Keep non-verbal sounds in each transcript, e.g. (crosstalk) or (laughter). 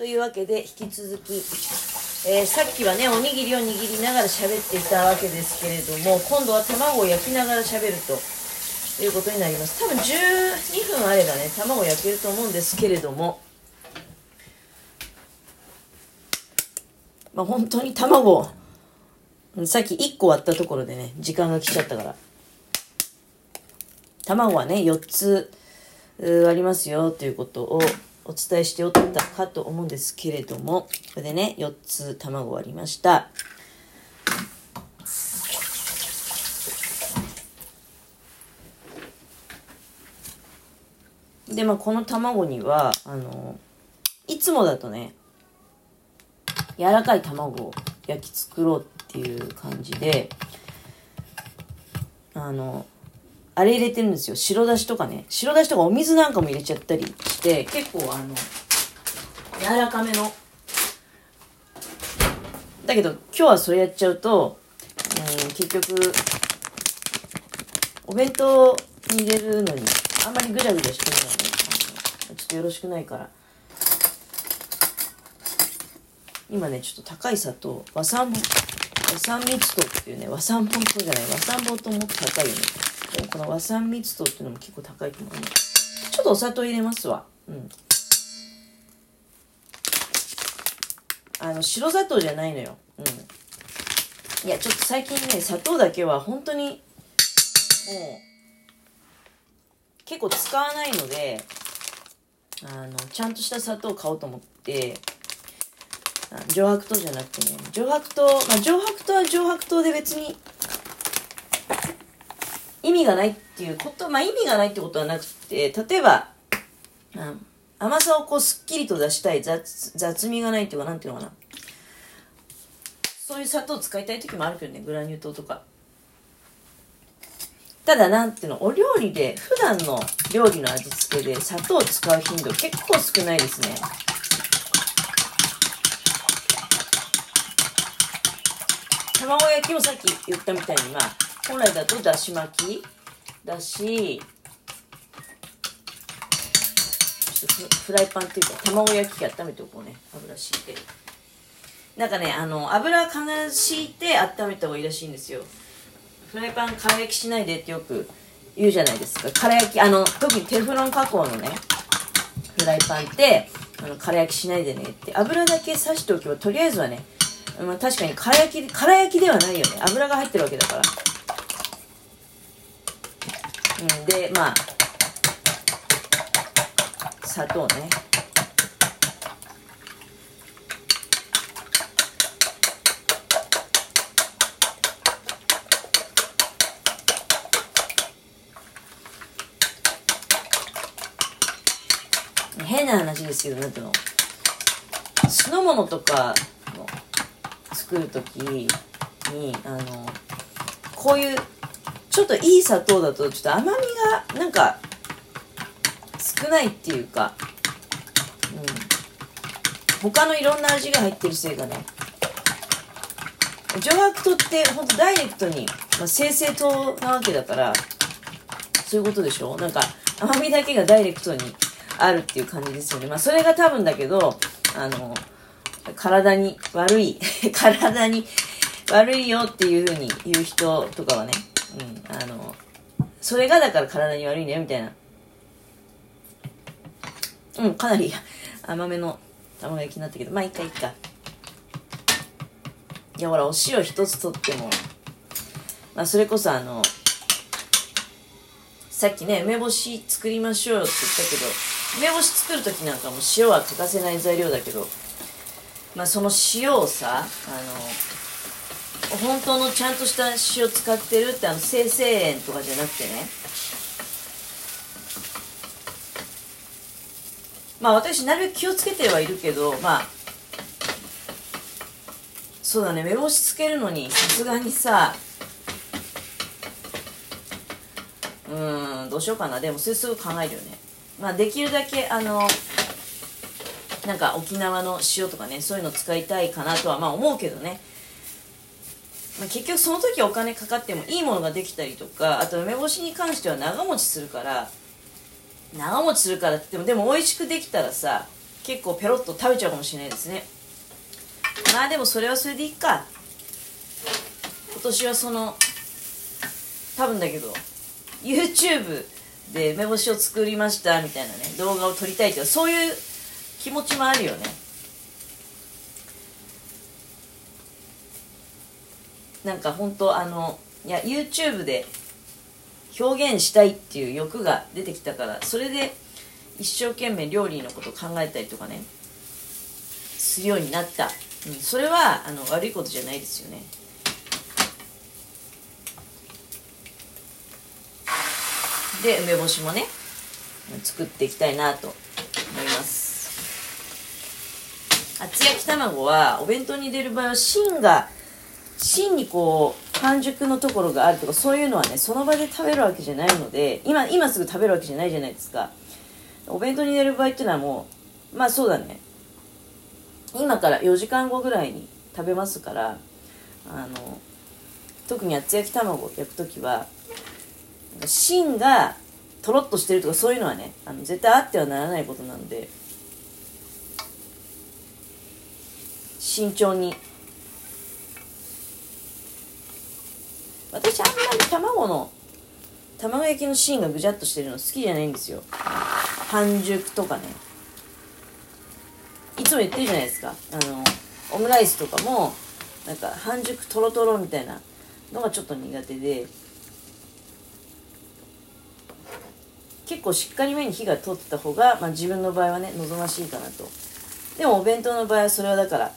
というわけで引き続き、えー、さっきはねおにぎりを握りながら喋っていたわけですけれども今度は卵を焼きながら喋るということになります。多分12分あればね卵焼けると思うんですけれどもまあ本当に卵さっき1個割ったところでね時間が来ちゃったから。卵はね4つありますよということをお伝えしておったかと思うんですけれども、これでね、4つ卵ありました。で、まあ、この卵には、あの、いつもだとね、柔らかい卵を焼き作ろうっていう感じで、あの、あれ入れてるんですよ。白だしとかね。白だしとかお水なんかも入れちゃったりして、結構あの、柔らかめの。だけど、今日はそれやっちゃうと、うん、結局、お弁当に入れるのに、あんまりぐちゃぐちゃしてるのはね、ちょっとよろしくないから。今ね、ちょっと高い砂糖、和三和三蜜糖っていうね、和三本糖じゃない、和三本糖もっと高いよね。この和三蜜糖っていうのも結構高いと思うね。ちょっとお砂糖入れますわ。うん。あの、白砂糖じゃないのよ。うん。いや、ちょっと最近ね、砂糖だけは本当に、もう、結構使わないので、あの、ちゃんとした砂糖買おうと思って、上白糖じゃなくてね、上白糖、まあ、上白糖は上白糖で別に意味がないっていうこと、まあ意味がないってことはなくて、例えば、うん、甘さをこうすっきりと出したい雑、雑味がないっていうか、なんていうのかな。そういう砂糖を使いたい時もあるけどね、グラニュー糖とか。ただ、なんていうの、お料理で、普段の料理の味付けで砂糖を使う頻度結構少ないですね。卵焼きもさっき言ったみたいに、まあ、本来だとだし巻き？だしフライパンっていうか卵焼き器温めておこうね。油敷いて。なんかねあの油必ず敷いて温めた方がいいらしいんですよ。フライパン空焼きしないでってよく言うじゃないですか。空焼きあの特にテフロン加工のねフライパンってあの空焼きしないでねって。油だけ刺しておけばとりあえずはね、まあ、確かに空焼き空焼きではないよね。油が入ってるわけだから。うん、でまあ砂糖ね。変な話ですけどなんていうの。酢の物とか作る時にあのこういうちょっといい砂糖だとちょっと甘みがなんか少ないっていうか、うん、他のいろんな味が入ってるせいかね。上白糖ってほんとダイレクトに、まあ、生成糖なわけだからそういうことでしょ？なんか甘みだけがダイレクトにあるっていう感じですよね。まあそれが多分だけどあの体に悪い (laughs) 体に悪いよっていうふうに言う人とかはねうん、あの、それがだから体に悪いね、みたいな。うん、かなり (laughs) 甘めの卵焼きになったけど、まあいいかいいか。いや、ほら、お塩一つとっても、まあそれこそあの、さっきね、梅干し作りましょうよって言ったけど、梅干し作る時なんかも塩は欠かせない材料だけど、まあその塩をさ、あの、本当のちゃんとした塩使ってるってあの生成塩とかじゃなくてね。まあ私なるべく気をつけてはいるけどまあそうだね目星つけるのにさすがにさうんどうしようかな。でもそれすぐ考えるよね。まあできるだけあのなんか沖縄の塩とかねそういうの使いたいかなとはまあ思うけどね。まあ、結局その時お金かかってもいいものができたりとかあと梅干しに関しては長持ちするから長持ちするからって言ってもでも美味しくできたらさ結構ペロッと食べちゃうかもしれないですね。まあでもそれはそれでいいか。今年はその多分だけど YouTube で梅干しを作りましたみたいなね動画を撮りたいというそういう気持ちもあるよね。なんか本当あのいや YouTube で表現したいっていう欲が出てきたからそれで一生懸命料理のこと考えたりとかねするようになった、うん、それはあの悪いことじゃないですよね。で梅干しもね作っていきたいなと思います。厚焼き卵はお弁当に入れる場合は芯が芯にこう半熟のところがあるとかそういうのはねその場で食べるわけじゃないので今今すぐ食べるわけじゃないじゃないですか。お弁当に入れる場合っていうのはもうまあそうだね。今から4時間後ぐらいに食べますからあの特に厚焼き卵を焼く時は芯がとろっとしてるとかそういうのはねあの絶対あってはならないことなので慎重に私あんまり卵の卵焼きの芯がぐじゃっとしてるの好きじゃないんですよ。半熟とかね。いつも言ってるじゃないですか。あのオムライスとかもなんか半熟とろとろみたいなのがちょっと苦手で。結構しっかりめに火が通ってた方が、まあ、自分の場合はね望ましいかなと。でもお弁当の場合はそれはだから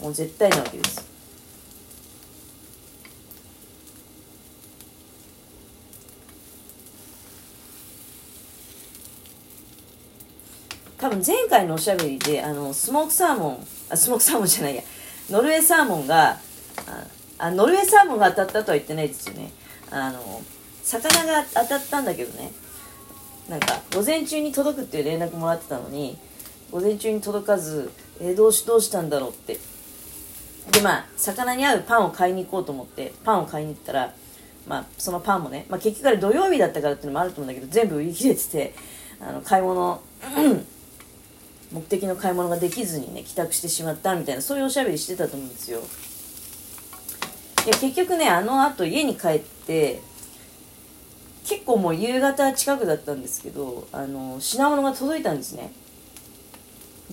もう絶対なわけです。多分前回のおしゃべりであのスモークサーモンあスモークサーモンじゃないや。ノルウェーサーモンがあノルウェーサーモンが当たったとは言ってないですよね。あの魚が当たったんだけどね。なんか午前中に届くっていう連絡もらってたのに午前中に届かず、え、どうしどうしたんだろうって。でまあ魚に合うパンを買いに行こうと思ってパンを買いに行ったらまあそのパンもね、まあ、結局あれ土曜日だったからっていうのもあると思うんだけど全部売り切れててあの買い物目的の買い物ができずにね帰宅してしまったみたいなそういうおしゃべりしてたと思うんですよ。いや結局ねあのあと家に帰って結構もう夕方近くだったんですけどあの品物が届いたんですね。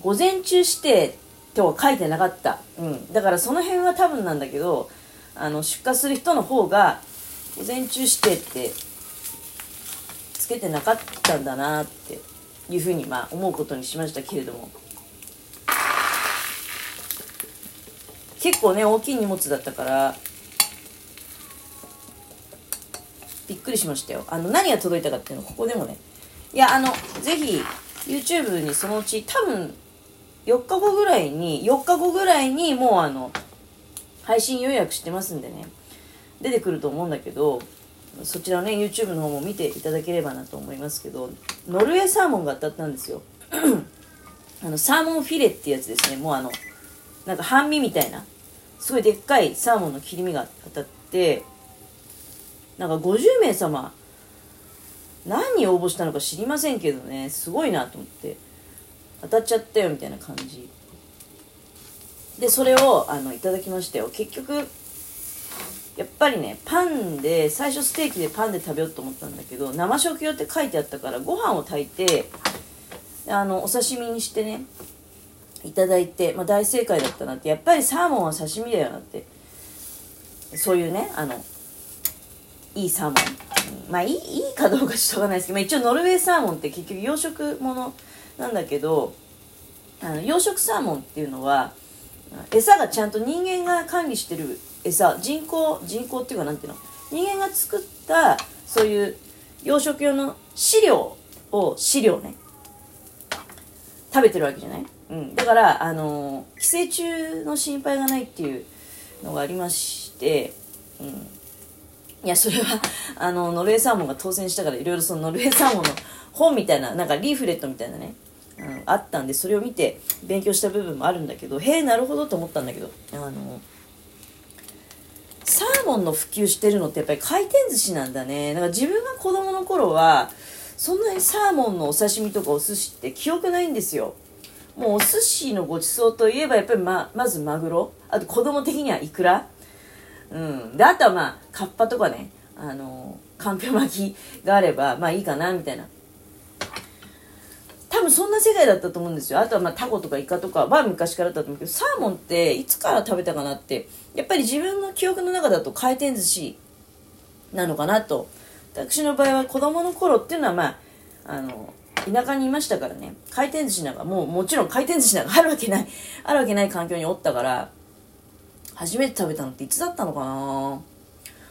午前中指定とは書いてなかった、うん、だからその辺は多分なんだけどあの出荷する人の方が午前中指定ってつけてなかったんだなって。いうふうにまあ思うことにしましたけれども。結構ね大きい荷物だったからびっくりしましたよ。あの何が届いたかっていうのここでもね。いやあのぜひ YouTube にそのうち多分4日後ぐらいに4日後ぐらいにもうあの配信予約してますんでね。出てくると思うんだけどそちらのね YouTube の方も見ていただければなと思いますけどノルウェーサーモンが当たったんですよ。(clears throat) あのサーモンフィレってやつですね。もうあのなんか半身みたいな。すごいでっかいサーモンの切り身が当たってなんか50名様何人応募したのか知りませんけどね。すごいなと思って当たっちゃったよみたいな感じ。でそれをあのいただきましたよ。結局やっぱりねパンで最初ステーキでパンで食べようと思ったんだけど生食用って書いてあったからご飯を炊いてあのお刺身にしてねいただいて、まあ、大正解だったなって。やっぱりサーモンは刺身だよなって。そういうねあのいいサーモン、まあいいいいかどうかちょっとわかんないですけど、まあ、一応ノルウェーサーモンって結局養殖ものなんだけどあの養殖サーモンっていうのは餌がちゃんと人間が管理してる餌人工人工っていうかなんていうの？人間が作ったそういう養殖用の飼料を飼料ね。食べてるわけじゃない、うん、だからあの寄生虫の心配がないっていうのがありまして、うん、いやそれは (laughs) あのノルウェーサーモンが当選したからいろいろそのノルウェーサーモンの本みたいななんかリーフレットみたいなね、うん、あったんでそれを見て勉強した部分もあるんだけどへえなるほどと思ったんだけどあのサーモンの普及してるのってやっぱり回転寿司なんだね。だから自分が子供の頃はそんなにサーモンのお刺身とかお寿司って記憶ないんですよ。もうお寿司のごちそうといえばやっぱりままずマグロ。あと子供的にはイクラうん。であとはまあカッパとかね。あのかんぴょう巻きがあればまあいいかなみたいな。分そんな世界だったと思うんですよ。あとはまあタコとかイカとかは昔からだったと思うけどサーモンっていつから食べたかなってやっぱり自分の記憶の中だと回転寿司なのかなと。私の場合は子供の頃っていうのはまああの田舎にいましたからね。回転寿司なんかもうもちろん回転寿司なんかあるわけない (laughs) あるわけない環境におったから初めて食べたのっていつだったのかな？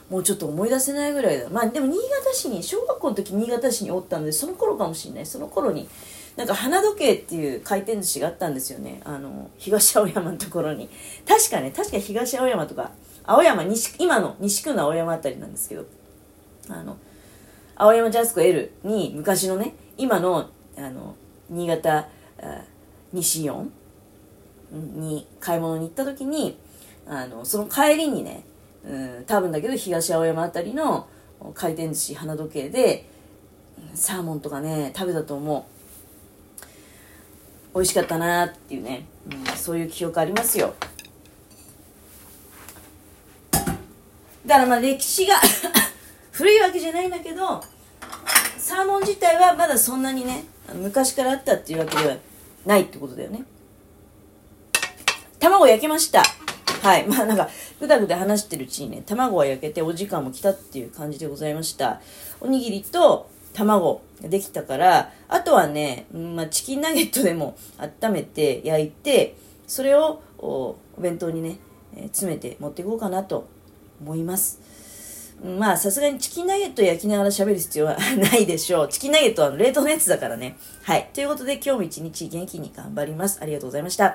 もうちょっと思い出せないぐらいだ。まあでも新潟市に小学校の時新潟市におったのでその頃かもしれない。その頃になんか花時計っていう回転寿司があったんですよね。あの東青山のところに。確かね確か東青山とか青山西今の西区の青山あたりなんですけど。あの青山ジャスコ L に昔のね今のあの新潟西四に買い物に行った時にあのその帰りにね、うん、多分だけど東青山あたりの回転寿司花時計でサーモンとかね食べたと思う。美味しかったなっていうね、うん、そういう記憶ありますよ。だからまあ歴史が (coughs) 古いわけじゃないんだけどサーモン自体はまだそんなにね昔からあったっていうわけではないってことだよね。卵焼けました。はい。(laughs) まあなんかぐだぐだ話してるうちにね卵が焼けてお時間も来たっていう感じでございました。おにぎりと卵できたから、あとはね、まあ、チキンナゲットでも温めて焼いて、それをお弁当にね、え、詰めて持っていこうかなと思います。まあ、さすがにチキンナゲット焼きながら喋る必要はないでしょう。チキンナゲットは冷凍のやつだからね。はい。ということで今日も一日元気に頑張ります。ありがとうございました。